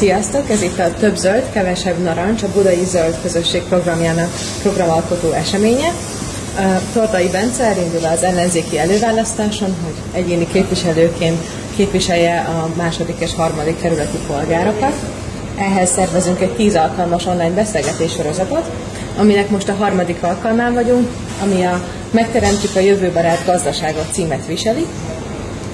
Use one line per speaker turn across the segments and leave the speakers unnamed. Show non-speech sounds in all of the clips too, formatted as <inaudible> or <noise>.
Sziasztok! Ez itt a Több Zöld, Kevesebb Narancs, a Budai Zöld Közösség programjának programalkotó eseménye. Tortai Bence elindul az ellenzéki előválasztáson, hogy egyéni képviselőként képviselje a második és harmadik kerületi polgárokat. Ehhez szervezünk egy tíz alkalmas online beszélgetés sorozatot, aminek most a harmadik alkalmán vagyunk, ami a Megteremtjük a jövőbarát gazdaságot címet viseli,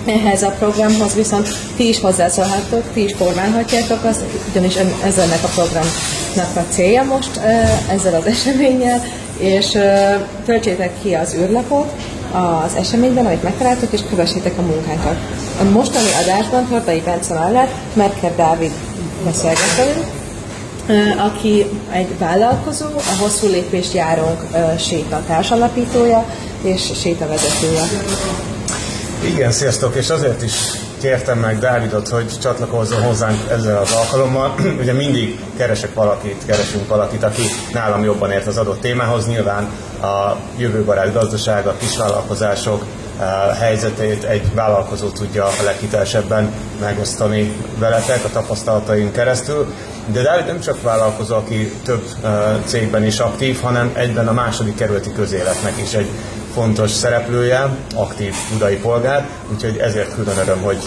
ehhez a programhoz viszont ti is hozzászólhattok, ti is formálhatjátok azt, ugyanis ez ennek a programnak a célja most ezzel az eseménnyel, és töltsétek ki az űrlapot az eseményben, amit megtaláltok, és kövessétek a munkánkat. A mostani adásban Tortai Bence mellett Merker Dávid beszélgetünk, aki egy vállalkozó, a hosszú lépést járunk séta társalapítója és sétavezetője.
Igen, sziasztok, és azért is kértem meg Dávidot, hogy csatlakozzon hozzánk ezzel az alkalommal. <clears throat> Ugye mindig keresek valakit, keresünk valakit, aki nálam jobban ért az adott témához. Nyilván a jövőbarát gazdaság, a kisvállalkozások a helyzetét egy vállalkozó tudja a leghitelesebben megosztani veletek a tapasztalataink keresztül. De Dávid nem csak vállalkozó, aki több cégben is aktív, hanem egyben a második kerületi közéletnek is egy fontos szereplője, aktív budai polgár, úgyhogy ezért külön öröm, hogy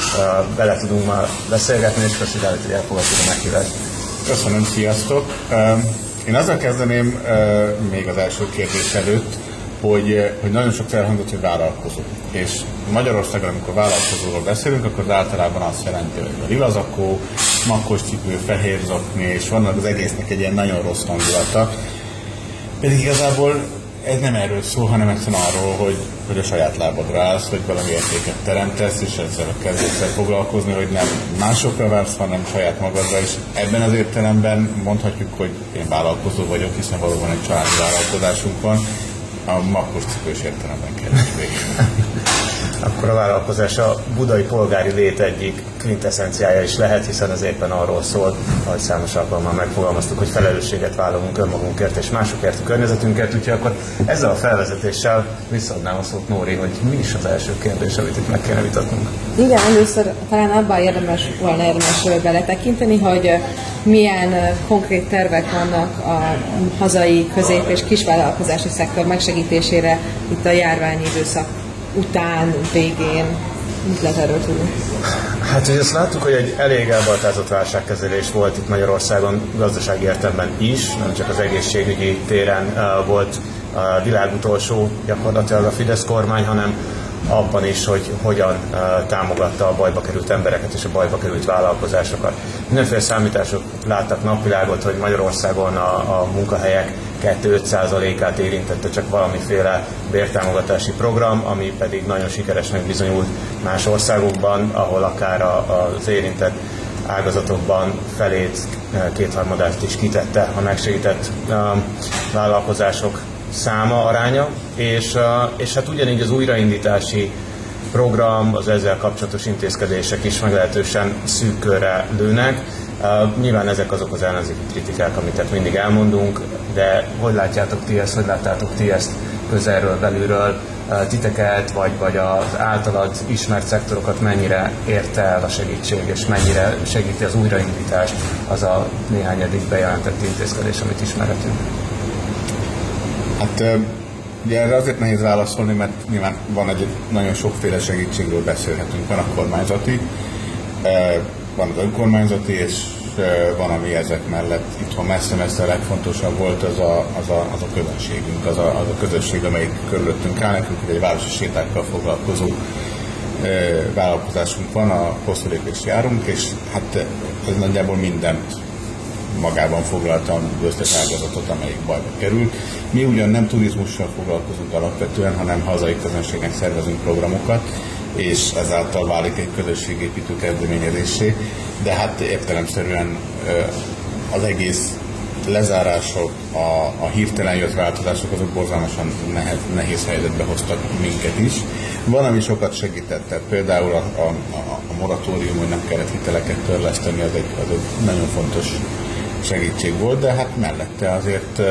bele tudunk már beszélgetni, és köszönöm, hogy elfogadtuk a meghívást.
Köszönöm, sziasztok! Én azzal kezdeném még az első kérdés előtt, hogy, hogy nagyon sok elhangzott, hogy vállalkozó. És Magyarországon, amikor vállalkozóról beszélünk, akkor általában azt jelenti, hogy a lilazakó, makkos cipő, fehér zokni, és vannak az egésznek egy ilyen nagyon rossz hangulata. Pedig igazából ez nem erről szól, hanem egyszerűen arról, hogy, hogy a saját lábadra állsz, hogy valami értéket teremtesz, és ezzel kezdesz el foglalkozni, hogy nem másokra vársz, hanem saját magadra, és ebben az értelemben mondhatjuk, hogy én vállalkozó vagyok, hiszen valóban egy családi vállalkozásunk van, a makkos cipős értelemben kevésbé.
Akkor a vállalkozás a budai polgári lét egyik quintessenciája is lehet, hiszen ez éppen arról szól, ahogy számos alkalommal megfogalmaztuk, hogy felelősséget vállalunk önmagunkért és másokért a környezetünkért, úgyhogy akkor ezzel a felvezetéssel visszaadnám a szót Nóri, hogy mi is az első kérdés, amit itt meg kéne vitatnunk.
Igen, először talán abban érdemes volna érdemes beletekinteni, hogy milyen konkrét tervek vannak a hazai közép- és kisvállalkozási szektor megsegítésére itt a járványi időszak után, végén, mit lehet erről tudni?
Hát, hogy azt láttuk, hogy egy elég elbaltázott válságkezelés volt itt Magyarországon gazdasági értelemben is, nem csak az egészségügyi téren uh, volt a világ utolsó gyakorlatilag a Fidesz kormány, hanem abban is, hogy hogyan uh, támogatta a bajba került embereket és a bajba került vállalkozásokat. Mindenféle számítások láttak napvilágot, hogy Magyarországon a, a munkahelyek 2-5%-át érintette csak valamiféle bértámogatási program, ami pedig nagyon sikeresnek bizonyult más országokban, ahol akár az érintett ágazatokban felét, kétharmadát is kitette a megsegített vállalkozások száma, aránya, és, és hát ugyanígy az újraindítási program, az ezzel kapcsolatos intézkedések is meglehetősen szűk körre lőnek. Uh, nyilván ezek azok az ellenzéki kritikák, amiket mindig elmondunk, de hogy látjátok ti ezt, hogy láttátok ti ezt közelről, belülről, uh, titeket, vagy, vagy az általad ismert szektorokat mennyire érte el a segítség, és mennyire segíti az újraindítást az a néhány eddig bejelentett intézkedés, amit ismerhetünk?
Hát ugye erre azért nehéz válaszolni, mert nyilván van egy nagyon sokféle segítségről beszélhetünk. Van a kormányzati, van az önkormányzati, és van, ami ezek mellett itthon messze-messze a legfontosabb volt, az a, az a, az a közönségünk, az a, az a közösség, amelyik körülöttünk áll. Nekünk egy városi sétákkal foglalkozó vállalkozásunk van, a hosszú lépés járunk, és hát ez nagyjából mindent magában foglalta az összes ágazatot, amelyik bajba került. Mi ugyan nem turizmussal foglalkozunk alapvetően, hanem hazai közönségnek szervezünk programokat, és ezáltal válik egy közösségépítő kezdeményezésé, de hát értelemszerűen az egész lezárások, a, a hirtelen jött változások, azok borzalmasan nehez, nehéz helyzetbe hoztak minket is. Van, ami sokat segített, például a, a, a moratórium, hogy nem kellett hiteleket törleszteni, az egy, az egy nagyon fontos segítség volt, de hát mellette azért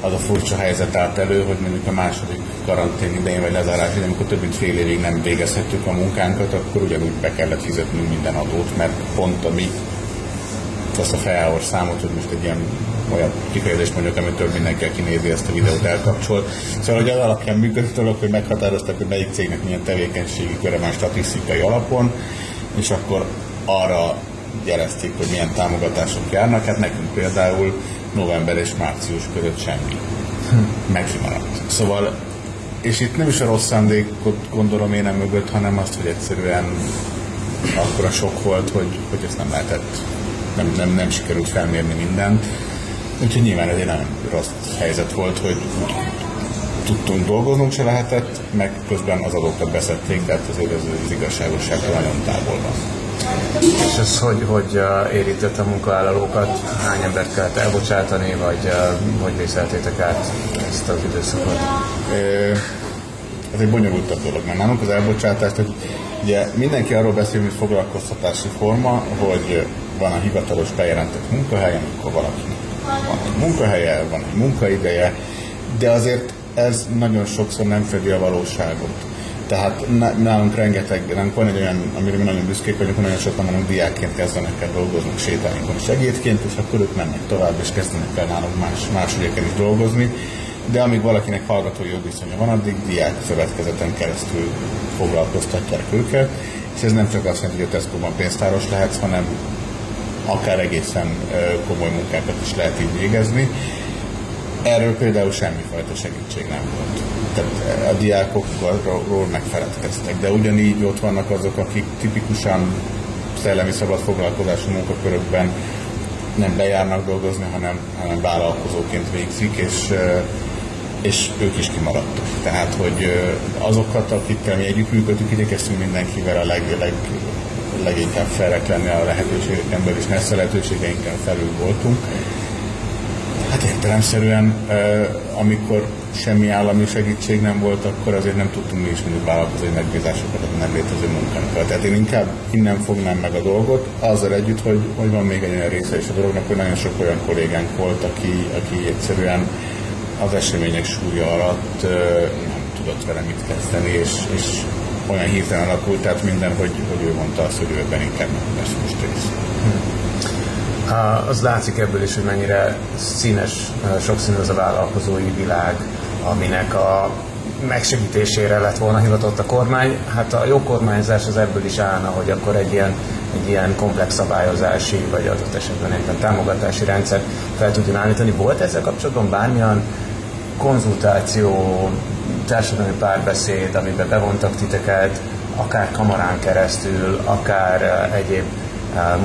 az a furcsa helyzet állt elő, hogy mondjuk a második karantén idején vagy lezárás idején, amikor több mint fél évig nem végezhetjük a munkánkat, akkor ugyanúgy be kellett fizetnünk minden adót, mert pont a mi azt, a felállós számot, hogy most egy ilyen olyan kifejezést mondjuk, amit több mindenki, aki nézi ezt a videót elkapcsol. Szóval, hogy az alapján működött dolog, hogy meghatároztak, hogy melyik cégnek milyen tevékenységi köre van statisztikai alapon, és akkor arra jelezték, hogy milyen támogatások járnak. Hát nekünk például november és március között semmi. Megmaradt. Szóval, és itt nem is a rossz szándékot gondolom én mögött, hanem azt, hogy egyszerűen akkora sok volt, hogy, hogy ezt nem lehetett, nem, nem, nem sikerült felmérni mindent. Úgyhogy nyilván ez egy nagyon rossz helyzet volt, hogy tudtunk dolgoznunk se lehetett, meg közben az adókat beszették, tehát azért ez az igazságosságtól nagyon távol van.
És ez hogy, hogy uh, érintett a munkavállalókat? Hány embert kellett elbocsátani, vagy uh, hogy vészeltétek át ezt az időszakot?
Ez egy bonyolultabb dolog, mert nálunk az elbocsátás, hogy ugye mindenki arról beszél, hogy foglalkoztatási forma, hogy van a hivatalos bejelentett munkahely, amikor valaki van egy munkahelye, van egy munkaideje, de azért ez nagyon sokszor nem fedi a valóságot. Tehát nálunk rengeteg, nálunk van egy olyan, amire mi nagyon büszkék vagyunk, nagyon sokan nálunk diákként kezdenek el dolgozni sétálnikon segédként, és akkor ők mennek tovább, és kezdenek el nálunk más, más ügyeken is dolgozni. De amíg valakinek hallgatói jogviszonya van, addig diák szövetkezeten keresztül foglalkoztatják őket, és ez nem csak azt jelenti, hogy a Tesco-ban pénztáros lehetsz, hanem akár egészen komoly munkákat is lehet így végezni. Erről például semmifajta segítség nem volt. Tehát a diákokról megfeledkeztek, de ugyanígy ott vannak azok, akik tipikusan szellemi szabad foglalkozású munkakörökben nem bejárnak dolgozni, hanem, hanem vállalkozóként végzik, és, és ők is kimaradtak. Tehát, hogy azokat, akikkel mi együttműködtünk, igyekeztünk mindenkivel a leg, leg, leginkább felek lenni a lehetőségeken belül, és messze lehetőségeinken felül voltunk. Hát értelemszerűen, amikor semmi állami segítség nem volt, akkor azért nem tudtunk mi is mondjuk vállalkozói megbízásokat a nem létező munkánkkal. Tehát én inkább innen fognám meg a dolgot, azzal együtt, hogy, hogy van még egy olyan része is a dolognak, hogy nagyon sok olyan kollégánk volt, aki, aki egyszerűen az események súlya alatt nem tudott vele mit kezdeni, és, és olyan hirtelen alakult, tehát minden, hogy, hogy ő mondta azt, hogy ő ebben inkább nem lesz most rész.
Az látszik ebből is, hogy mennyire színes, sokszínű az a vállalkozói világ, aminek a megsegítésére lett volna hivatott a kormány. Hát a jó kormányzás az ebből is állna, hogy akkor egy ilyen, egy ilyen komplex szabályozási, vagy adott esetben egy támogatási rendszer fel tudjon állítani. Volt ezzel kapcsolatban bármilyen konzultáció, társadalmi párbeszéd, amiben bevontak titeket, akár kamarán keresztül, akár egyéb eh,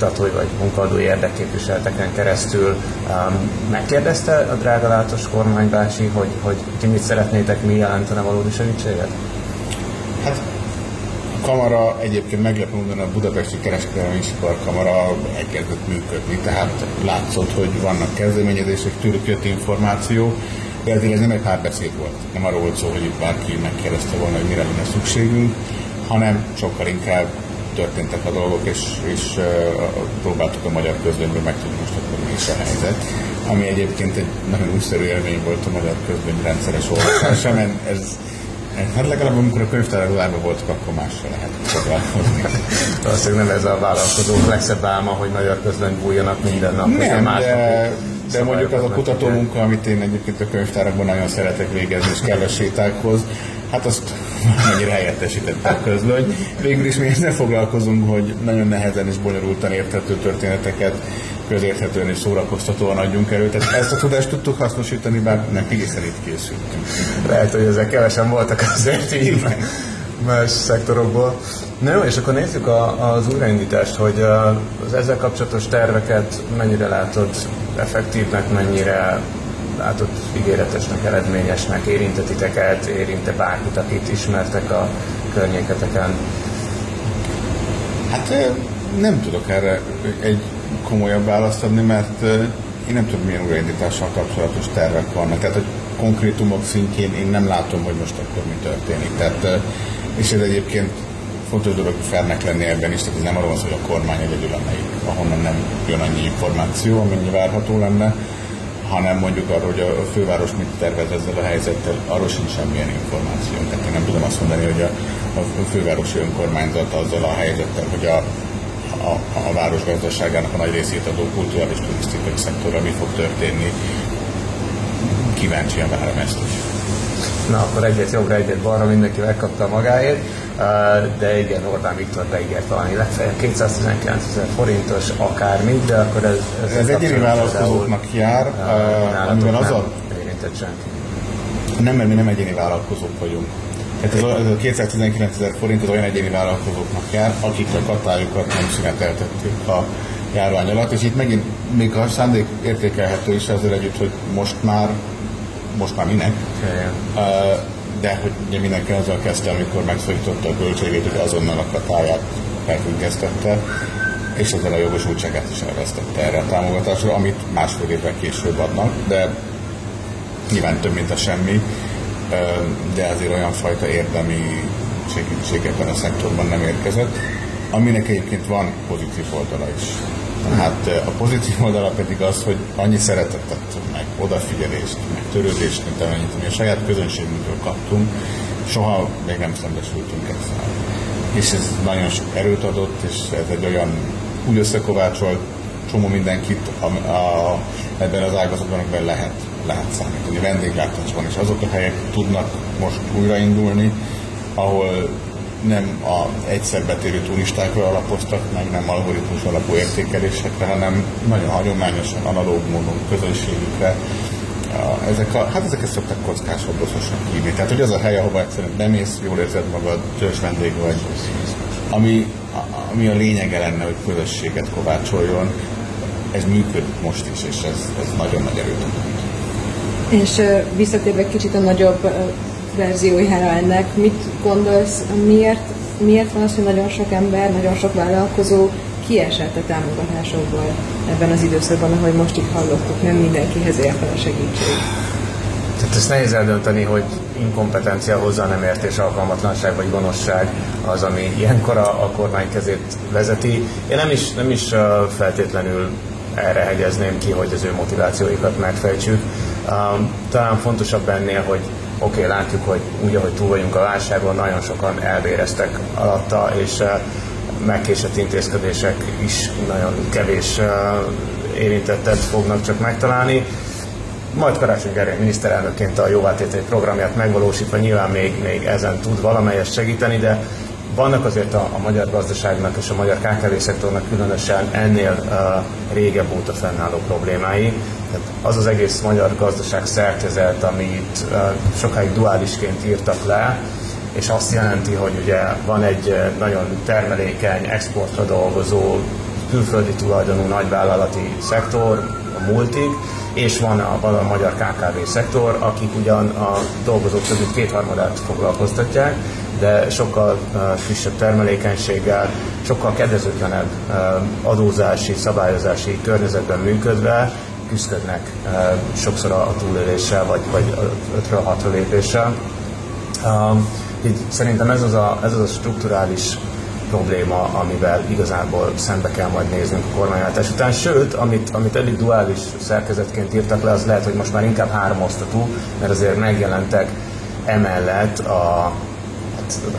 munkáltatói vagy munkadói érdekképviseleteken keresztül. Megkérdezte a drága látos kormánybácsi, hogy, hogy ti mit szeretnétek, mi jelentene valódi segítséget?
Hát a kamara egyébként meglepő módon a Budapesti Kereskedelmi Isipar Kamara elkezdett működni, tehát látszott, hogy vannak kezdeményezések, tőlük jött információ, de ezért ez nem egy párbeszéd volt. Nem arról volt szó, hogy itt bárki megkérdezte volna, hogy mire lenne szükségünk, hanem sokkal inkább történtek a dolgok, és, és próbáltuk a magyar közlönyből megtudni most akkor mi is a helyzet. Ami egyébként egy nagyon újszerű élmény volt a magyar közlöny rendszeres olvasása, mert ez Hát legalább amikor a könyvtárolában voltak, akkor mással lehet foglalkozni.
Valószínűleg nem ez a vállalkozók legszebb álma, hogy magyar közlöny bújjanak minden nap.
Nem, de, de mondjuk az a kutató munka, amit én egyébként a könyvtárakban nagyon szeretek végezni, és kell a sétákhoz, hát azt mennyire helyettesítette a közlöny. Végül is mi ezzel foglalkozunk, hogy nagyon nehezen és bonyolultan érthető történeteket közérthetően és szórakoztatóan adjunk elő. Tehát ezt a tudást tudtuk hasznosítani, bár nem egészen itt készültünk.
Lehet, hogy ezek kevesen voltak azért így más szektorokból. Na jó, és akkor nézzük a, az újraindítást, hogy az ezzel kapcsolatos terveket mennyire látod effektívnek, mennyire látod ígéretesnek, eredményesnek, érintetiteket, érinte bárkit, akit ismertek a környéketeken?
Hát nem tudok erre egy komolyabb választ adni, mert én nem tudom, milyen újraindítással kapcsolatos tervek vannak. Tehát, hogy konkrétumok szintjén én nem látom, hogy most akkor mi történik. Tehát, és ez egyébként fontos dolog, hogy felnek lenni ebben is, tehát ez nem arról van hogy a kormány egyedül, amelyik, ahonnan nem jön annyi információ, amennyi várható lenne, hanem mondjuk arról, hogy a főváros mit tervez ezzel a helyzettel, arról sincs semmilyen információ. Tehát én nem tudom azt mondani, hogy a, a fővárosi önkormányzat azzal a helyzettel, hogy a a a, város gazdaságának a nagy részét adó kulturális turisztikai szektorra mi fog történni. Kíváncsian várom ezt is.
Na, akkor egyet jobbra, egyet balra mindenki megkapta magáért, de igen, Orbán Viktor beígért valami legfeljebb 219 ezer forintos akármit, de akkor ez...
Ez, ez egyéni vállalkozóknak jár, uh, amivel az a...
Érintett senki.
Nem, mert mi nem egyéni vállalkozók vagyunk. Tehát ez a, ez a 219 ezer forint az olyan egyéni vállalkozóknak jár, akik a katályukat nem szüneteltettük a járvány alatt, és itt megint még a szándék értékelhető is ezzel együtt, hogy most már most már minek, de hogy ugye mindenki azzal kezdte, amikor megszorította a költségét, hogy azonnal a katáját felfüggesztette, és ezzel a jogosultságát is elvesztette erre a támogatásra, amit másfél évvel később adnak, de nyilván több, mint a semmi, de azért olyan fajta érdemi segítség ebben a szektorban nem érkezett, aminek egyébként van pozitív oldala is. Hát a pozitív oldala pedig az, hogy annyi szeretetet, meg odafigyelést, meg törődést, mint amennyit mi a saját közönségünktől kaptunk, soha még nem szembesültünk ezzel. És ez nagyon sok erőt adott, és ez egy olyan úgy összekovácsolt csomó mindenkit a, a, ebben az ágazatban, amiben lehet, lehet számítani. Vendéglátásban is azok a helyek tudnak most újraindulni, ahol nem a egyszer betérő turistákra alapoztak meg, nem algoritmus alapú értékelésekre, hanem nagyon hagyományosan, analóg módon közönségükre. Ezek a, hát ezeket szoktak kockás hordozósnak hívni. Tehát, hogy az a hely, ahova egyszerűen bemész, jól érzed magad, törzs vendég vagy, ami, ami a lényege lenne, hogy közösséget kovácsoljon, ez működik most is, és ez, ez nagyon nagy erőt.
És visszatérve kicsit a nagyobb verziójára ennek, mit gondolsz, miért, miért van az, hogy nagyon sok ember, nagyon sok vállalkozó kiesett a támogatásokból ebben az időszakban, ahogy most itt hallottuk, nem mindenkihez ért a segítség.
Tehát ezt nehéz eldönteni, hogy inkompetencia hozzá nem értés, alkalmatlanság vagy gonoszság az, ami ilyenkor a, a kormány kezét vezeti. Én nem is, nem is feltétlenül erre hegyezném ki, hogy az ő motivációikat megfejtsük. Talán fontosabb ennél, hogy oké, okay, látjuk, hogy úgy, ahogy túl vagyunk a válságon, nagyon sokan elvéreztek alatta, és megkésett intézkedések is nagyon kevés érintettet fognak csak megtalálni. Majd Karácsony Gergely miniszterelnökként a jóváltételi programját megvalósítva nyilván még, még ezen tud valamelyest segíteni, de vannak azért a, a magyar gazdaságnak és a magyar KKV szektornak különösen ennél uh, régebb óta fennálló problémái. Tehát az az egész magyar gazdaság szerkezet, amit uh, sokáig duálisként írtak le, és azt jelenti, hogy ugye van egy nagyon termelékeny, exportra dolgozó, külföldi tulajdonú nagyvállalati szektor, a multik, és van a, van a magyar KKV szektor, akik ugyan a dolgozók több mint kétharmadát foglalkoztatják, de sokkal kisebb termelékenységgel, sokkal kedvezőtlenebb adózási, szabályozási környezetben működve küzdködnek sokszor a, túléléssel, vagy, vagy ötről hatra lépéssel. Így szerintem ez az, a, ez az a strukturális probléma, amivel igazából szembe kell majd néznünk a kormányváltás után. Sőt, amit, amit eddig duális szerkezetként írtak le, az lehet, hogy most már inkább három osztatú, mert azért megjelentek emellett a,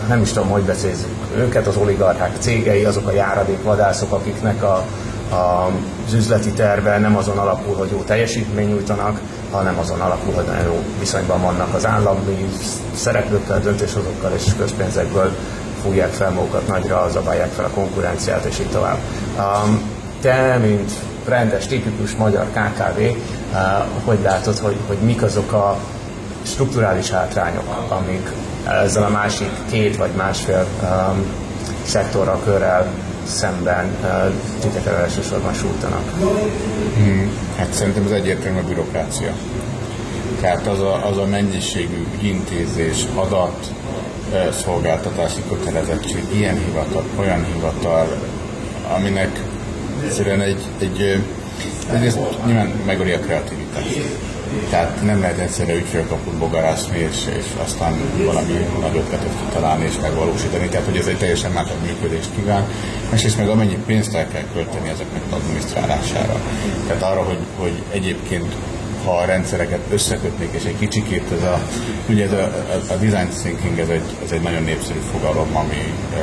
nem is tudom, hogy beszéljük őket, az oligarchák cégei, azok a járadékvadászok, akiknek a, a, az üzleti terve nem azon alapul, hogy jó teljesítmény nyújtanak, hanem azon alapul, hogy nagyon jó viszonyban vannak az állami szereplőkkel, döntéshozókkal és közpénzekből fújják fel magukat nagyra, zabálják fel a konkurenciát, és így tovább. Um, te, mint rendes, tipikus magyar KKV, uh, hogy látod, hogy, hogy mik azok a strukturális hátrányok, amik ezzel a másik két vagy másfél um, szektorral, körrel szemben uh, titeket elsősorban sújtanak?
Hmm, hát szerintem ez egyértelmű a bürokrácia. Tehát az a, az a mennyiségű intézés, adat, szolgáltatási kötelezettség, ilyen hivatal, olyan hivatal, aminek egyszerűen egy, egy egyrészt nyilván megöli a kreativitást. Tehát nem lehet egyszerre ügyfélkaput bogarászni, és, és aztán valami nagy ötletet kitalálni és megvalósítani. Tehát, hogy ez egy teljesen más működést kíván. Másrészt meg amennyi pénzt el kell költeni ezeknek az adminisztrálására. Tehát arra, hogy, hogy egyébként ha a rendszereket összekötnék, és egy kicsikét ez a, ugye ez a, a, a design thinking, ez egy, ez egy nagyon népszerű fogalom, ami e,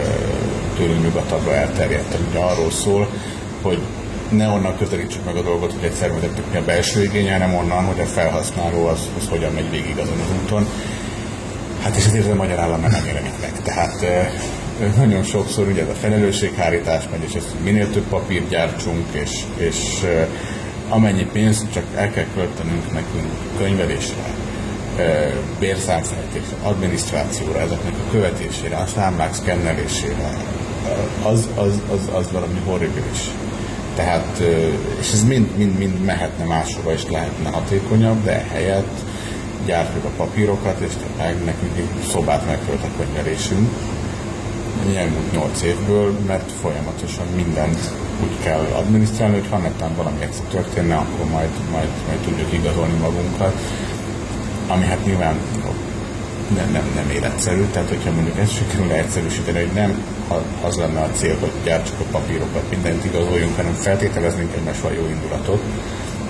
tőlünk nyugatabbra elterjedt. Ugye arról szól, hogy ne onnan közelítsük meg a dolgot, hogy egy szervezetnek mi a belső igénye, hanem onnan, hogy a felhasználó az, az hogyan megy végig azon az úton. Hát és ezért a magyar állam nem jelenik meg. Tehát nagyon sokszor ugye ez a felelősséghárítás megy, és ezt minél több papírt gyártsunk, és, és amennyi pénzt csak el kell költenünk nekünk könyvelésre, bérszámfejtésre, adminisztrációra, ezeknek a követésére, a számlák szkennelésére, az, az, az, az valami horribilis. Tehát, és ez mind, mind, mind mehetne máshova, és lehetne hatékonyabb, de helyett gyártjuk a papírokat, és meg nekünk egy szobát megtölt a könyvelésünk, elmúlt 8 évből, mert folyamatosan mindent úgy kell adminisztrálni, hogy ha netán valami egyszer történne, akkor majd, majd, majd tudjuk igazolni magunkat, ami hát nyilván nem, nem, nem életszerű, tehát hogyha mondjuk ezt sikerül egyszerűsíteni, hogy nem az lenne a cél, hogy gyártsuk a papírokat, mindent igazoljunk, hanem feltételeznénk egymásról jó indulatot,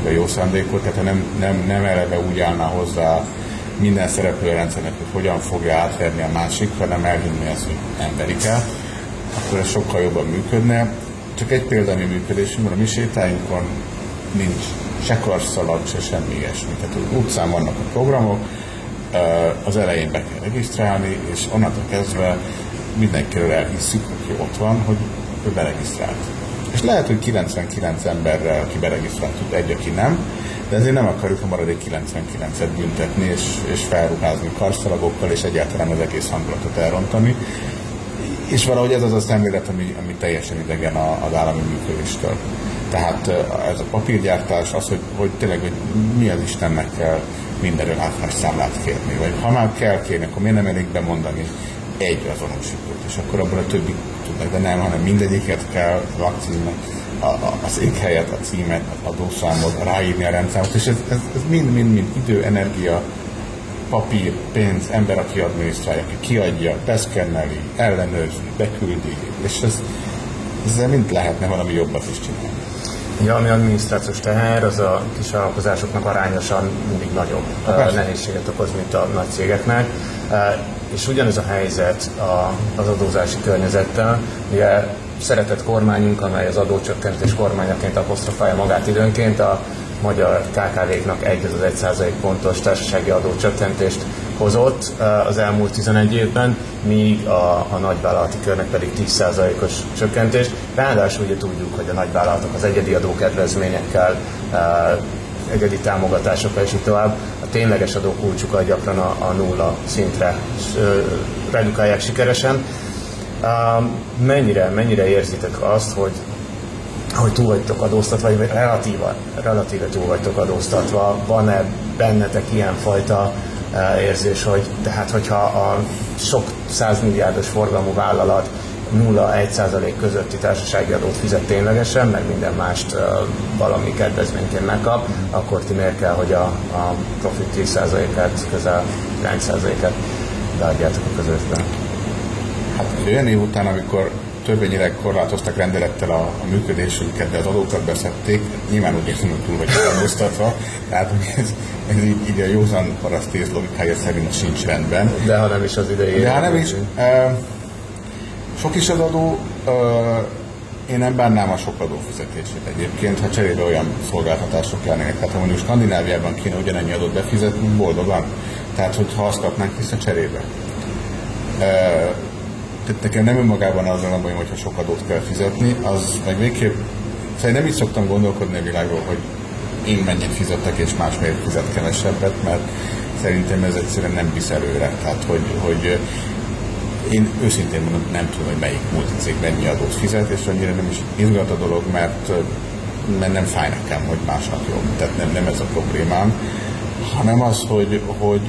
a jó szándékot, tehát nem, nem, nem eleve úgy állna hozzá minden szereplő rendszernek, hogy hogyan fogja átverni a másik, hanem elhinni ezt, hogy emberike, akkor ez sokkal jobban működne. Csak egy példányi működésünk, a mi sétáinkon nincs se karszalag, se semmi ilyesmi. Tehát utcán vannak a programok, az elején be kell regisztrálni, és onnantól kezdve mindenkiről elhisszük, aki ott van, hogy ő beregisztrált. És lehet, hogy 99 emberrel, aki beregisztrált, tud egy, aki nem, de ezért nem akarjuk a maradék 99-et büntetni, és, és felruházni karszalagokkal, és egyáltalán az egész hangulatot elrontani. És valahogy ez az a szemlélet, ami, ami teljesen idegen az állami működéstől. Tehát ez a papírgyártás, az, hogy, hogy tényleg, hogy mi az Istennek kell mindenről átlás számlát kérni, vagy ha már kell kérni, akkor miért nem elég bemondani egy azonosítót, és akkor abból a többi tudnak, de nem, hanem mindegyiket kell vakcínnak, a, a, a székhelyet, a címet, az adószámot, ráírni a rendszámot, és ez, ez, ez mind, mind, mind idő, energia, papír, pénz, ember, aki adminisztrálja, aki kiadja, beszkenneli, ellenőrzi, beküldi, és ez, ezzel mind lehetne valami jobbat is csinálni.
Ja, ami adminisztrációs teher, az a kis vállalkozásoknak arányosan mindig nagyobb Persze. nehézséget okoz, mint a nagy cégeknek. És ugyanez a helyzet az adózási környezettel. Ugye szeretett kormányunk, amely az adócsökkentés kormányaként apostrofálja magát időnként, a magyar KKV-knak 1 az 1 százalék pontos társasági adócsökkentést hozott az elmúlt 11 évben, míg a, a nagyvállalati körnek pedig 10%-os csökkentés. Ráadásul ugye tudjuk, hogy a nagyvállalatok az egyedi adókedvezményekkel, egyedi támogatásokkal és így tovább a tényleges adókulcsukat gyakran a, a nulla szintre redukálják sikeresen. Mennyire, mennyire érzitek azt, hogy hogy túl vagytok adóztatva, vagy relatíva, relatíve túl vagytok adóztatva, van-e bennetek ilyenfajta érzés, hogy tehát hogyha a sok százmilliárdos forgalmú vállalat 0-1% közötti társasági adót fizet ténylegesen, meg minden mást uh, valami kedvezményként megkap, akkor ti miért kell, hogy a, a profit 10%-át, közel 9%-át beadjátok a közösben?
Hát olyan év után, amikor törvényileg korlátoztak rendelettel a, a működésünket, de az adókat beszedték, nyilván úgy érzem, hogy túl vagyok adóztatva, tehát ez, ez így, így a józan parasztész logikája szerint sincs rendben.
De ha nem is az idei
De ha nem is, uh, sok is az adó, uh, én nem bánnám a sok adófizetését egyébként, ha cserébe olyan szolgáltatások lennének. Tehát ha mondjuk Skandináviában kéne ugyanennyi adót befizetni, boldogan. Tehát, hogyha azt kapnánk vissza cserébe. Uh, tehát nekem nem önmagában az a bajom, hogyha sok adót kell fizetni, az meg végképp, szóval nem is szoktam gondolkodni a világról, hogy én mennyit fizettek és más miért fizet kevesebbet, mert szerintem ez egyszerűen nem visz előre. Tehát, hogy, hogy én őszintén mondom, nem tudom, hogy melyik multicég mennyi adót fizet, és annyira nem is izgat a dolog, mert, mert nem fáj nekem, hogy másnak jobb. Tehát nem, nem ez a problémám, hanem az, hogy, hogy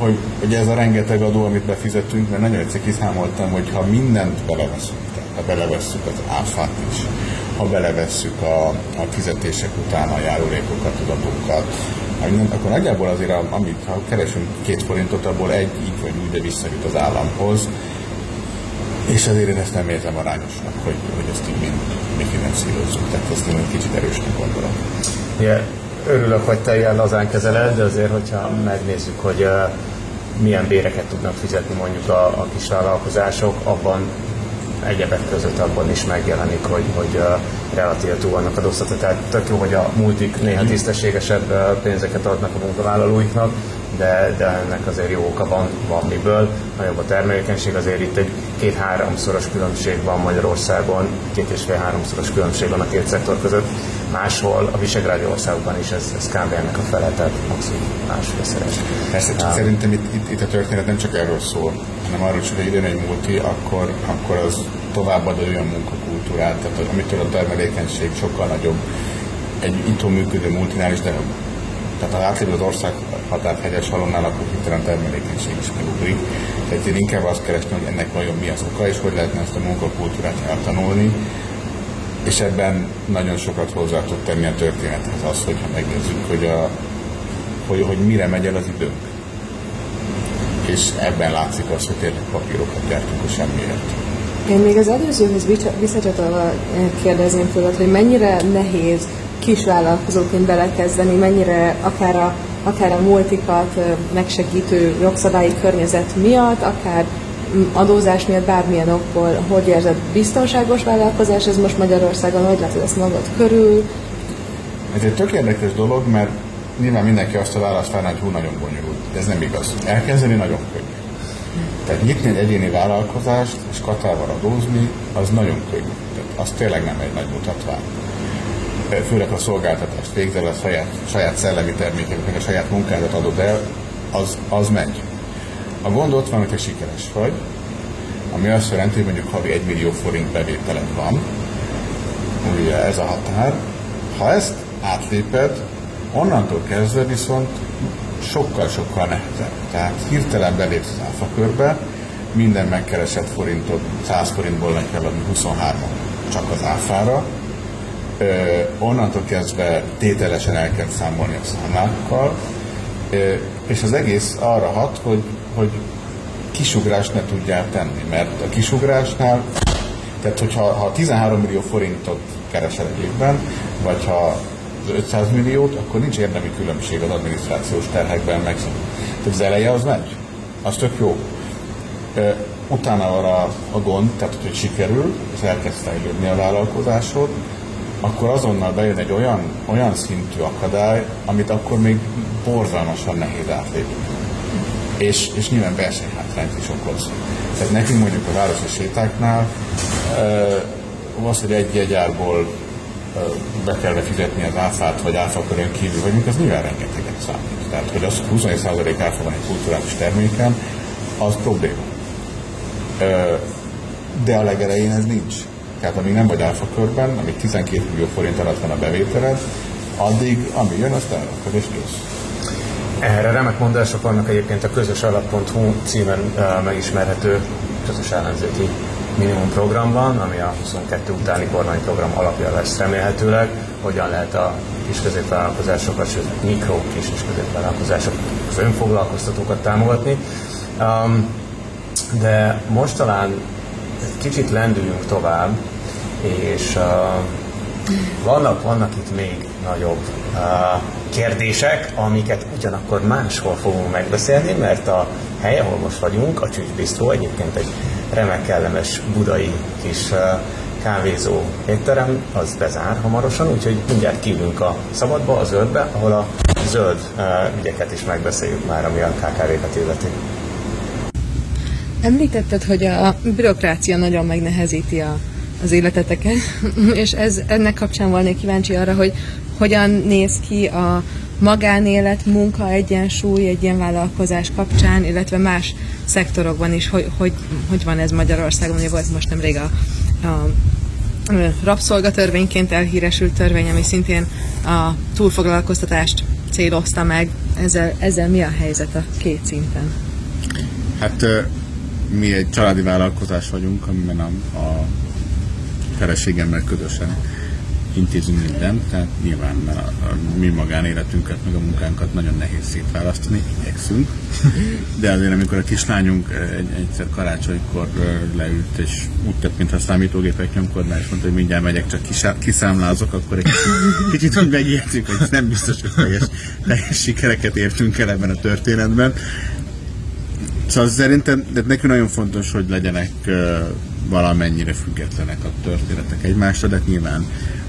hogy, hogy ez a rengeteg adó, amit befizetünk, mert nagyon egyszer kiszámoltam, hogy ha mindent beleveszünk, tehát ha belevesszük az áfát is, ha belevesszük a, a fizetések után a járulékokat, az adókat, akkor nagyjából azért, amit ha keresünk két forintot, abból egy így vagy úgy, de visszajut az államhoz, és azért én ezt nem érzem arányosnak, hogy, hogy ezt így mind mi finanszírozzuk. Tehát ezt én egy kicsit erősnek gondolom.
Yeah örülök, hogy te ilyen lazán kezeled, de azért, hogyha megnézzük, hogy milyen béreket tudnak fizetni mondjuk a, a kis vállalkozások, abban egyebek között abban is megjelenik, hogy, hogy uh, relatív túl vannak adóztatva. Tehát tök jó, hogy a multik néha tisztességesebb uh, pénzeket adnak a munkavállalóiknak, de, de ennek azért jó oka van, van miből. Nagyobb a termelékenység, azért itt egy két-háromszoros különbség van Magyarországon, két és fél-háromszoros különbség van a két szektor között. Máshol, a visegrádi országokban is ez, ez kb. ennek a fele, tehát maximum másfélszeres.
Persze, csak szerintem itt, itt, itt, a történet nem csak erről szól, hanem arról, hogy időn egy multi, akkor, akkor az továbbad olyan munkakultúrát, tehát amitől a termelékenység sokkal nagyobb egy itt működő multinál is, de tehát ha átlépő az ország határt hegyes halonnál, akkor hirtelen termelékenység is megugrik. Tehát én inkább azt keresném, hogy ennek vajon mi az oka, és hogy lehetne ezt a munkakultúrát eltanulni, és ebben nagyon sokat hozzá tud tenni a történethez az, hogyha megnézzük, hogy, a, hogy, hogy mire megy el az időnk. És ebben látszik az, hogy tényleg papírokat gyártunk a semmiért.
Én még az előzőhöz visszacsatolva kérdezném tőled, hogy mennyire nehéz kisvállalkozóként belekezdeni, mennyire akár a, akár a multikat megsegítő jogszabályi környezet miatt, akár adózás miatt bármilyen okból, hogy érzed biztonságos vállalkozás, ez most Magyarországon, hogy látod ezt magad körül?
Ez egy tök érdekes dolog, mert nyilván mindenki azt a választ várná, hogy hú, nagyon bonyolult. De ez nem igaz. Elkezdeni nagyon könnyű. Tehát nyitni egy egyéni vállalkozást és katával adózni, az nagyon könnyű. Tehát az tényleg nem egy nagy mutatvány. Főleg a szolgáltatást végzel, a saját, saját szellemi termékeket, a saját munkádat adod el, az, az megy. A gond ott van, hogyha sikeres vagy, ami azt jelenti, hogy mondjuk havi 1 millió forint bevételed van, ugye ez a határ. Ha ezt átléped, onnantól kezdve viszont sokkal-sokkal nehezebb. Tehát hirtelen belépsz az áfa körbe, minden megkeresett forintot 100 forintból meg kell adni 23 csak az áfára. Ö, onnantól kezdve tételesen el kell számolni a számlákkal, és az egész arra hat, hogy, hogy kisugrást ne tudjál tenni, mert a kisugrásnál, tehát hogyha ha 13 millió forintot keresel egy évben, vagy ha 500 milliót, akkor nincs érdemi különbség az adminisztrációs terhekben meg. Tehát az eleje az megy, az tök jó. Utána arra a gond, tehát hogy sikerül, és elkezd fejlődni a vállalkozásod, akkor azonnal bejön egy olyan, olyan szintű akadály, amit akkor még borzalmasan nehéz átlépni. És, és nyilván versenyhátrányt is okoz. Tehát nekünk mondjuk a városi sétáknál az, hogy egy jegyárból be kell fizetni az áfát, vagy áfakörön kívül vagyunk, az nyilván rengeteget számít. Tehát, hogy az 21% áfa van egy kulturális terméken, az probléma. De a legelején ez nincs. Tehát amíg nem vagy áfakörben, amíg 12 millió forint alatt van a bevételed, addig, ami jön, azt elrakod és kész.
Erre remek mondások vannak egyébként a közös alap.hu címen uh, megismerhető közös ellenzéki minimum programban, ami a 22 utáni kormányprogram alapja lesz remélhetőleg, hogyan lehet a kis középvállalkozásokat, sőt mikro kis és középvállalkozások, az önfoglalkoztatókat támogatni. Um, de most talán kicsit lendüljünk tovább, és uh, vannak, vannak itt még nagyobb uh, kérdések, amiket ugyanakkor máshol fogunk megbeszélni, mert a hely, ahol most vagyunk, a Csücsbisztró egyébként egy remek kellemes budai kis kávézó étterem, az bezár hamarosan, úgyhogy mindjárt kívülünk a szabadba, a zöldbe, ahol a zöld ügyeket is megbeszéljük már, ami a KKV-ket illeti.
Említetted, hogy a bürokrácia nagyon megnehezíti a, az életeteket, <laughs> és ez ennek kapcsán volnék kíváncsi arra, hogy hogyan néz ki a magánélet, munka egyensúly egy ilyen vállalkozás kapcsán, illetve más szektorokban is, hogy, hogy, hogy van ez Magyarországon. Ugye volt most nemrég a, a rabszolgatörvényként elhíresült törvény, ami szintén a túlfoglalkoztatást célozta meg. Ezzel, ezzel mi a helyzet a két szinten?
Hát mi egy családi vállalkozás vagyunk, amiben a, a feleségemmel közösen intézünk mindent, tehát nyilván a, a mi magánéletünket, meg a munkánkat nagyon nehéz szétválasztani, igyekszünk. De azért, amikor a kislányunk egy, egyszer karácsonykor leült, és úgy tett, mintha számítógépek nyomkodná, és mondta, hogy mindjárt megyek, csak kiszámlázok, akkor egy kicsit úgy megértünk, hogy nem biztos, hogy teljes, teljes sikereket értünk el ebben a történetben. Szóval szerintem de nekünk nagyon fontos, hogy legyenek valamennyire függetlenek a történetek egymásra, de nyilván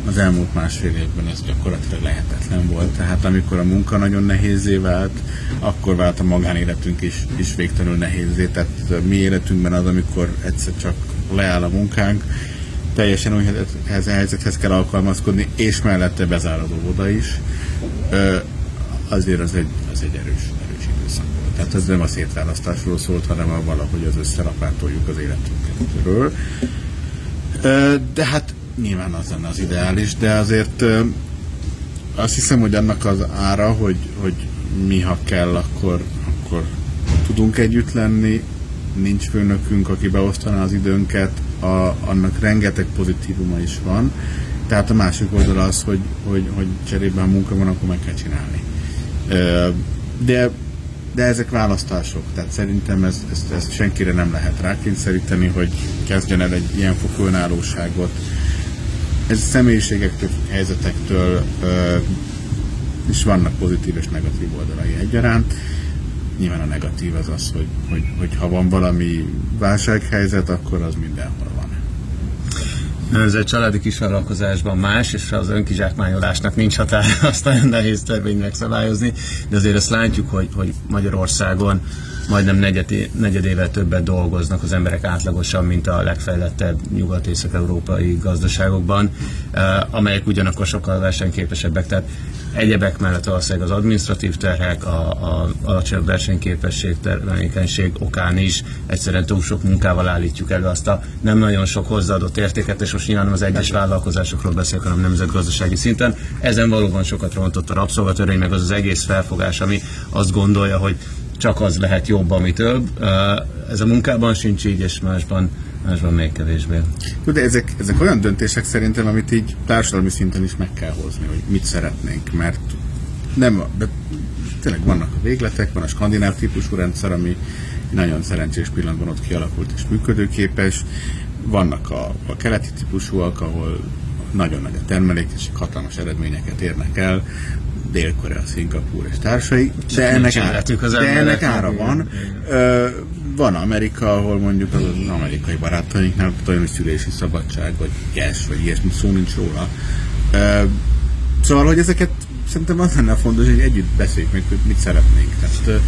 az elmúlt másfél évben ez gyakorlatilag lehetetlen volt. Tehát amikor a munka nagyon nehézé vált, akkor vált a magánéletünk is, is végtelenül nehézé. Tehát mi életünkben az, amikor egyszer csak leáll a munkánk, teljesen újhez a helyzethez kell alkalmazkodni, és mellette bezárod oda is, azért az egy, az egy erős. Tehát ez nem a szétválasztásról szólt, hanem a valahogy az összerapátoljuk az életünkről. De hát nyilván az lenne az ideális, de azért azt hiszem, hogy annak az ára, hogy, hogy mi ha kell, akkor, akkor tudunk együtt lenni, nincs főnökünk, aki beosztaná az időnket, a, annak rengeteg pozitívuma is van, tehát a másik oldal az, hogy, hogy, hogy cserében a munka van, akkor meg kell csinálni. De, de ezek választások, tehát szerintem ezt, ezt, ezt senkire nem lehet rákényszeríteni, hogy kezdjen el egy ilyen fokú önállóságot, ez személyiségektől, helyzetektől ö, is vannak pozitív és negatív oldalai egyaránt. Nyilván a negatív az az, hogy, hogy, hogy ha van valami válsághelyzet, akkor az mindenhol van.
Ez egy családi kisvállalkozásban más, és az önkizsákmányolásnak nincs határa, <laughs> azt nagyon nehéz törvény megszabályozni, de azért azt látjuk, hogy, hogy Magyarországon majdnem negyed, negyedével többet dolgoznak az emberek átlagosan, mint a legfejlettebb nyugat-észak-európai gazdaságokban, eh, amelyek ugyanakkor sokkal versenyképesebbek. Tehát egyebek mellett valószínűleg az administratív terhek, a, a alacsonyabb versenyképesség, termelékenység okán is egyszerűen túl sok munkával állítjuk elő azt a nem nagyon sok hozzáadott értéket, és most nyilván nem az egyes vállalkozásokról beszélek, hanem nemzetgazdasági szinten. Ezen valóban sokat rontott a rabszolgatörvény, meg az az egész felfogás, ami azt gondolja, hogy csak az lehet jobb, ami több. Ez a munkában sincs így, és másban, másban még kevésbé.
De ezek, ezek olyan döntések szerintem, amit így társadalmi szinten is meg kell hozni, hogy mit szeretnénk, mert nem, de tényleg vannak a végletek, van a skandináv típusú rendszer, ami nagyon szerencsés pillanatban ott kialakult és működőképes, vannak a, a keleti típusúak, ahol nagyon nagy a termelék, és hatalmas eredményeket érnek el, Dél-Korea, Szingapúr és társai, de ennek, ára, de ennek ára van. Ö, van Amerika, ahol mondjuk az, az amerikai barátainknál olyan szülési szabadság, vagy cash, vagy ilyesmi szó nincs róla. Ö, szóval, hogy ezeket szerintem az lenne fontos, hogy együtt beszéljük meg, hogy mit szeretnénk. Tehát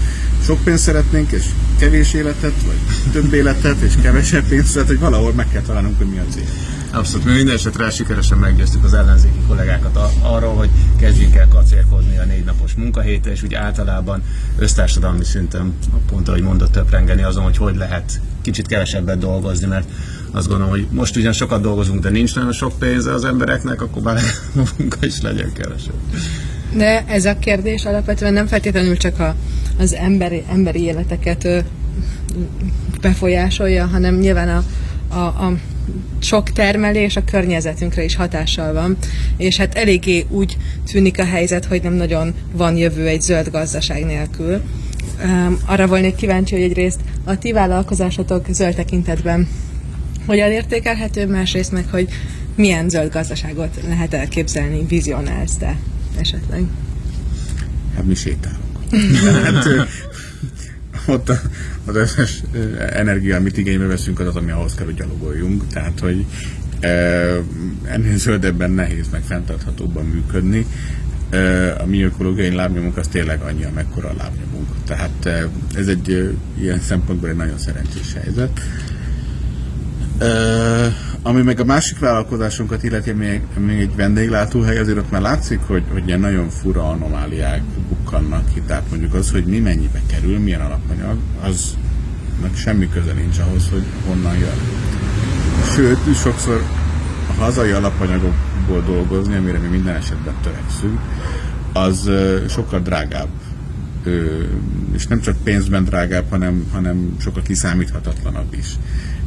sok pénzt szeretnénk, és kevés életet, vagy több életet, és kevesebb pénzt, tehát hogy valahol meg kell találnunk, hogy mi a cél.
Abszolút, mi minden esetre sikeresen meggyőztük az ellenzéki kollégákat arról, hogy kezdjünk el kacérkodni a négy napos munkahétre, és úgy általában össztársadalmi szinten, pont ahogy mondott, töprengeni azon, hogy hogy lehet kicsit kevesebbet dolgozni, mert azt gondolom, hogy most ugyan sokat dolgozunk, de nincs nagyon sok pénze az embereknek, akkor már <laughs> a munka is legyen kevesebb.
De ez a kérdés alapvetően nem feltétlenül csak a, az emberi, emberi életeket befolyásolja, hanem nyilván a, a, a sok termelés a környezetünkre is hatással van, és hát eléggé úgy tűnik a helyzet, hogy nem nagyon van jövő egy zöld gazdaság nélkül. Um, arra volnék kíváncsi, hogy egyrészt a ti vállalkozásotok zöld tekintetben hogyan értékelhető, másrészt meg, hogy milyen zöld gazdaságot lehet elképzelni, vizionálsz te esetleg?
Hát mi sétálunk. <laughs> hát, ott az összes energia, amit igénybe veszünk, az az, ami ahhoz kell, hogy gyalogoljunk. Tehát, hogy ennél zöldebben nehéz, meg fenntarthatóbban működni. A mi ökológiai lábnyomunk az tényleg annyi, amekkora a lábnyomunk. Tehát ez egy ilyen szempontból egy nagyon szerencsés helyzet. Ami meg a másik vállalkozásunkat illeti, még, még egy vendéglátóhely, azért ott már látszik, hogy, hogy ilyen nagyon fura anomáliák bukkannak ki. Tehát mondjuk az, hogy mi mennyibe kerül, milyen alapanyag, az semmi köze nincs ahhoz, hogy honnan jön. Sőt, sokszor a hazai alapanyagokból dolgozni, amire mi minden esetben törekszünk, az sokkal drágább. És nem csak pénzben drágább, hanem, hanem sokkal kiszámíthatatlanabb is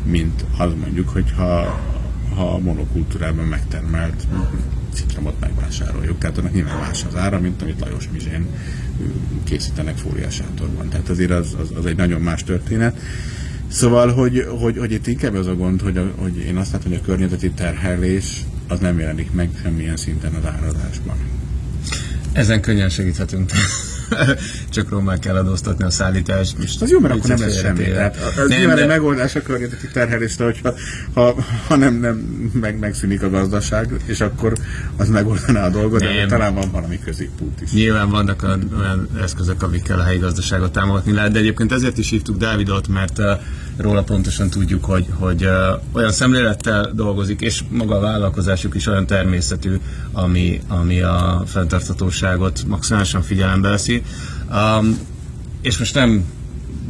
mint az mondjuk, hogyha ha monokultúrában megtermelt citromot megvásároljuk. Tehát annak nyilván más az ára, mint amit Lajos Mizsén készítenek fóliasátorban. Tehát azért az, az, az egy nagyon más történet. Szóval, hogy, hogy, hogy itt inkább az a gond, hogy, a, hogy én azt látom, hogy a környezeti terhelés az nem jelenik meg semmilyen szinten az árazásban.
Ezen könnyen segíthetünk. <laughs> csak román kell adóztatni a szállítást.
Most az jó, mert akkor nem lesz semmi. Tehát az nem, nyilván de... megoldás a környezeti terhelésre, hogyha ha, ha nem, nem meg, megszűnik a gazdaság, és akkor az megoldaná a dolgot, nem. de talán van valami középút is.
Nyilván vannak olyan eszközök, amikkel a helyi gazdaságot támogatni lehet, de egyébként ezért is hívtuk Dávidot, mert uh, róla pontosan tudjuk, hogy, hogy olyan szemlélettel dolgozik, és maga a vállalkozásuk is olyan természetű, ami, ami a fenntarthatóságot maximálisan figyelembe veszi. Um, és most nem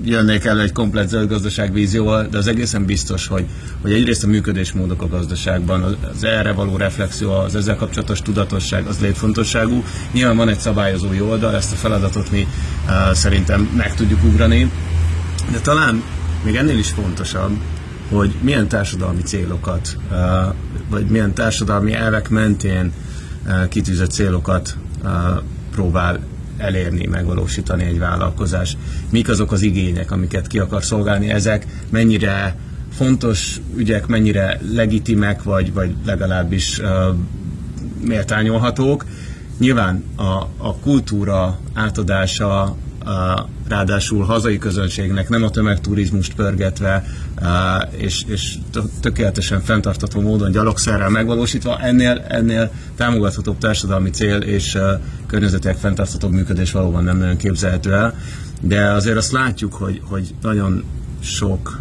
jönnék el egy komplet zöld gazdaság vízióval, de az egészen biztos, hogy, hogy egyrészt a működésmódok a gazdaságban, az erre való reflexió, az ezzel kapcsolatos tudatosság az létfontosságú. Nyilván van egy szabályozói oldal, ezt a feladatot mi uh, szerintem meg tudjuk ugrani, de talán még ennél is fontosabb, hogy milyen társadalmi célokat, uh, vagy milyen társadalmi elvek mentén uh, kitűzött célokat uh, próbál elérni, megvalósítani egy vállalkozás. Mik azok az igények, amiket ki akar szolgálni, ezek mennyire fontos ügyek, mennyire legitimek, vagy, vagy legalábbis uh, méltányolhatók. Nyilván a, a kultúra átadása ráadásul hazai közönségnek nem a tömegturizmust pörgetve és, és tökéletesen fenntartató módon gyalogszerrel megvalósítva, ennél, ennél támogathatóbb társadalmi cél és környezetileg fenntarthatóbb működés valóban nem nagyon képzelhető el, de azért azt látjuk, hogy, hogy nagyon sok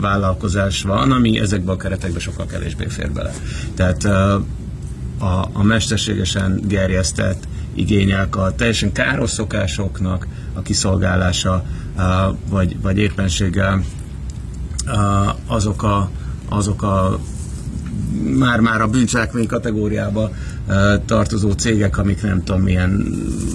vállalkozás van, ami ezekbe a keretekbe sokkal kevésbé fér bele. Tehát a, a mesterségesen gerjesztett igények, a teljesen káros szokásoknak a kiszolgálása, vagy, vagy éppenséggel azok a, azok a már-már a bűncselekmény kategóriába tartozó cégek, amik nem tudom milyen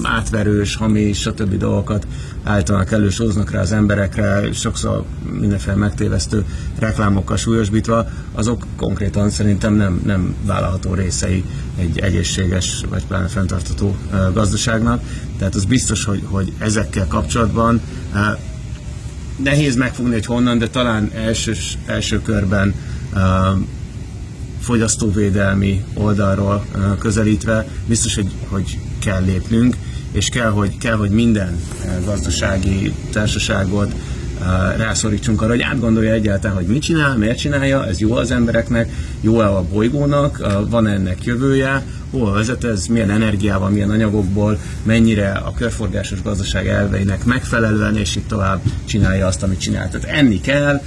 átverős, hamis, stb. dolgokat állítanak elő, hoznak rá az emberekre, sokszor mindenféle megtévesztő reklámokkal súlyosbítva, azok konkrétan szerintem nem, nem vállalható részei egy egészséges vagy pláne fenntartató gazdaságnak. Tehát az biztos, hogy, hogy ezekkel kapcsolatban nehéz megfogni, hogy honnan, de talán első, első körben fogyasztóvédelmi oldalról közelítve biztos, hogy, hogy kell lépnünk, és kell, hogy, kell, hogy minden gazdasági társaságot rászorítsunk arra, hogy átgondolja egyáltalán, hogy mit csinál, miért csinálja, ez jó az embereknek, jó-e a bolygónak, van ennek jövője, hol vezet ez, milyen energiával, milyen anyagokból, mennyire a körforgásos gazdaság elveinek megfelelően, és itt tovább csinálja azt, amit csinál. Tehát enni kell,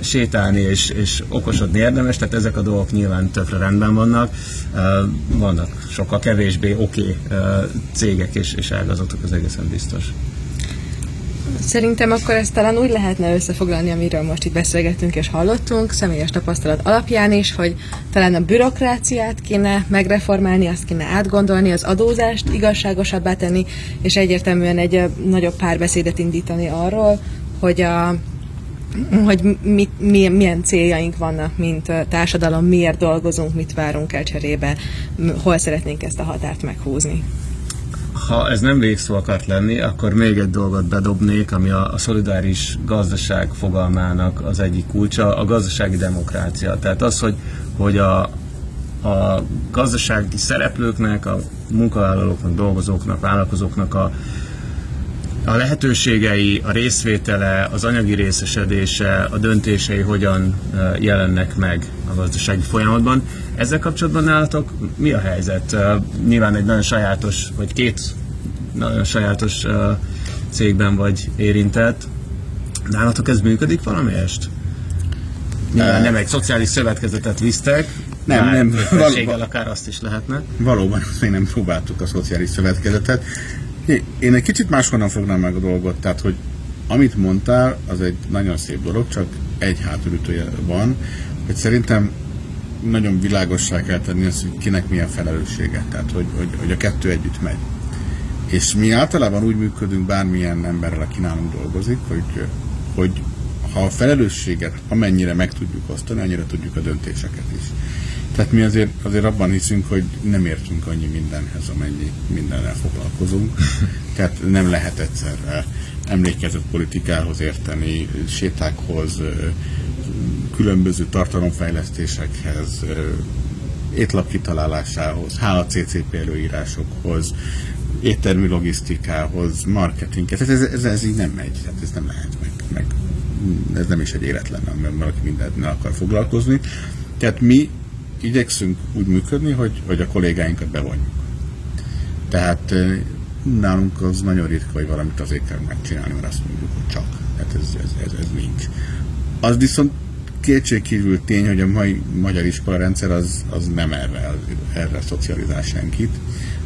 sétálni és, és okosodni érdemes, tehát ezek a dolgok nyilván tökre rendben vannak. Vannak sokkal kevésbé oké okay cégek és, és ágazatok, az egészen biztos.
Szerintem akkor ezt talán úgy lehetne összefoglalni, amiről most itt beszélgettünk és hallottunk, személyes tapasztalat alapján is, hogy talán a bürokráciát kéne megreformálni, azt kéne átgondolni, az adózást igazságosabbá tenni, és egyértelműen egy nagyobb párbeszédet indítani arról, hogy a hogy mit, milyen, milyen céljaink vannak, mint társadalom, miért dolgozunk, mit várunk el cserébe, hol szeretnénk ezt a határt meghúzni.
Ha ez nem végszó akart lenni, akkor még egy dolgot bedobnék, ami a, a szolidáris gazdaság fogalmának az egyik kulcsa, a gazdasági demokrácia. Tehát az, hogy, hogy a, a gazdasági szereplőknek, a munkavállalóknak, dolgozóknak, vállalkozóknak a a lehetőségei, a részvétele, az anyagi részesedése, a döntései hogyan jelennek meg a gazdasági folyamatban. Ezzel kapcsolatban nálatok mi a helyzet? Nyilván egy nagyon sajátos, vagy két nagyon sajátos cégben vagy érintett. Nálatok ez működik valamelyest? Nyilván nem egy szociális szövetkezetet visztek,
nem, nem.
Valóban, akár azt is lehetne.
Valóban, azt még nem próbáltuk a szociális szövetkezetet. Én egy kicsit máshonnan fognám meg a dolgot, tehát hogy amit mondtál, az egy nagyon szép dolog, csak egy hátulütője van, hogy szerintem nagyon világossá kell tenni azt, hogy kinek milyen felelőssége, tehát hogy, hogy, hogy a kettő együtt megy. És mi általában úgy működünk bármilyen emberrel, aki nálunk dolgozik, hogy, hogy ha a felelősséget amennyire meg tudjuk osztani, annyira tudjuk a döntéseket is. Tehát mi azért, azért abban hiszünk, hogy nem értünk annyi mindenhez, amennyi mindennel foglalkozunk. <laughs> Tehát nem lehet egyszerre emlékezett politikához érteni, sétákhoz, különböző tartalomfejlesztésekhez, étlap kitalálásához, HACCP előírásokhoz, éttermi logisztikához, marketinghez. Ez, ez, ez, ez így nem megy, tehát ez nem lehet meg, meg ez nem is egy élet lenne, mert valaki mindennel akar foglalkozni. Tehát mi igyekszünk úgy működni, hogy, hogy a kollégáinkat bevonjuk. Tehát nálunk az nagyon ritka, hogy valamit azért kell megcsinálni, mert azt mondjuk, hogy csak. Tehát ez, ez, ez, ez nincs. Az viszont kétségkívül tény, hogy a mai magyar iskolarendszer az, az nem erre, erre szocializál senkit.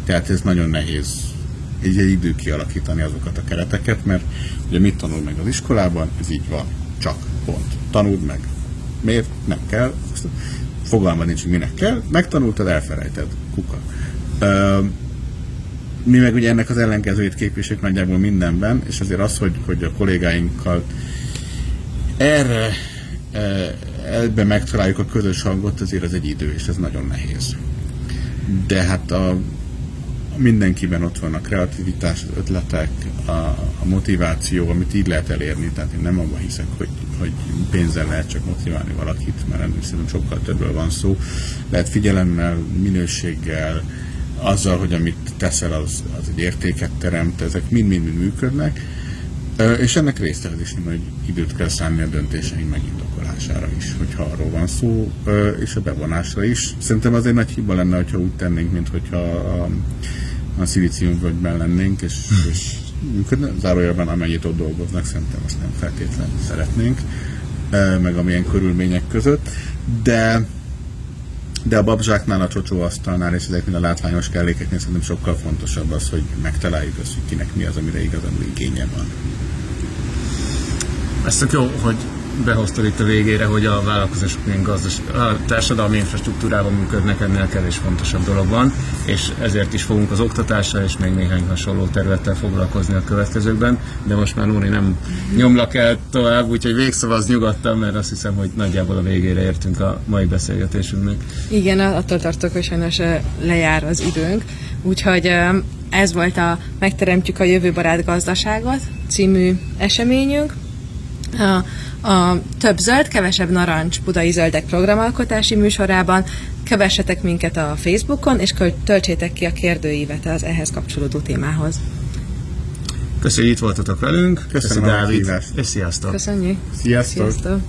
Tehát ez nagyon nehéz egy, egy idő kialakítani azokat a kereteket, mert ugye mit tanul meg az iskolában, ez így van, csak pont. Tanuld meg. Miért? Nem kell. Fogalma nincs, hogy minek kell. Megtanultad, elfelejted. Kuka. Uh, mi meg ugye ennek az ellenkezőjét képviseljük nagyjából mindenben, és azért az, hogy, hogy a kollégáinkkal erre ebbe megtaláljuk a közös hangot, azért az egy idő, és ez nagyon nehéz. De hát a, mindenkiben ott van a kreativitás, az ötletek, a, a motiváció, amit így lehet elérni. Tehát én nem abban hiszek, hogy, hogy pénzzel lehet csak motiválni valakit, mert ennél szerintem sokkal többről van szó. Lehet figyelemmel, minőséggel, azzal, hogy amit teszel, az, az egy értéket teremt, ezek mind-mind működnek, és ennek részt is, hogy időt kell szállni a döntéseink megindokolására is, hogyha arról van szó, és a bevonásra is. Szerintem az egy nagy hiba lenne, hogyha úgy tennénk, mint hogyha a, a szilíciumvölgyben lennénk, és, hm. és működne. Zárójelben amennyit ott dolgoznak, szerintem azt nem feltétlenül szeretnénk, meg amilyen körülmények között. De de a babzsáknál, a csocsóasztalnál és ezeknél a látványos kellékeknél szerintem sokkal fontosabb az, hogy megtaláljuk azt, hogy kinek mi az, amire igazán igénye van.
Ez tök jó, hogy behoztad itt a végére, hogy a vállalkozások milyen gazdas, a társadalmi infrastruktúrában működnek, ennél kevés fontosabb dolog van, és ezért is fogunk az oktatással és még néhány hasonló területtel foglalkozni a következőkben, de most már Nóri nem nyomlak el tovább, úgyhogy végszavaz nyugodtan, mert azt hiszem, hogy nagyjából a végére értünk a mai beszélgetésünknek.
Igen, attól tartok, hogy sajnos lejár az időnk, úgyhogy ez volt a Megteremtjük a jövőbarát gazdaságot című eseményünk, a, a Több zöld, kevesebb narancs Budai Zöldek programalkotási műsorában. Kövessetek minket a Facebookon, és töltsétek ki a kérdőívet az ehhez kapcsolódó témához.
Köszönjük, itt voltatok velünk.
Köszönöm,
Köszönjük, Dávid. És sziasztok.
Köszönjük.
Sziasztok.
sziasztok.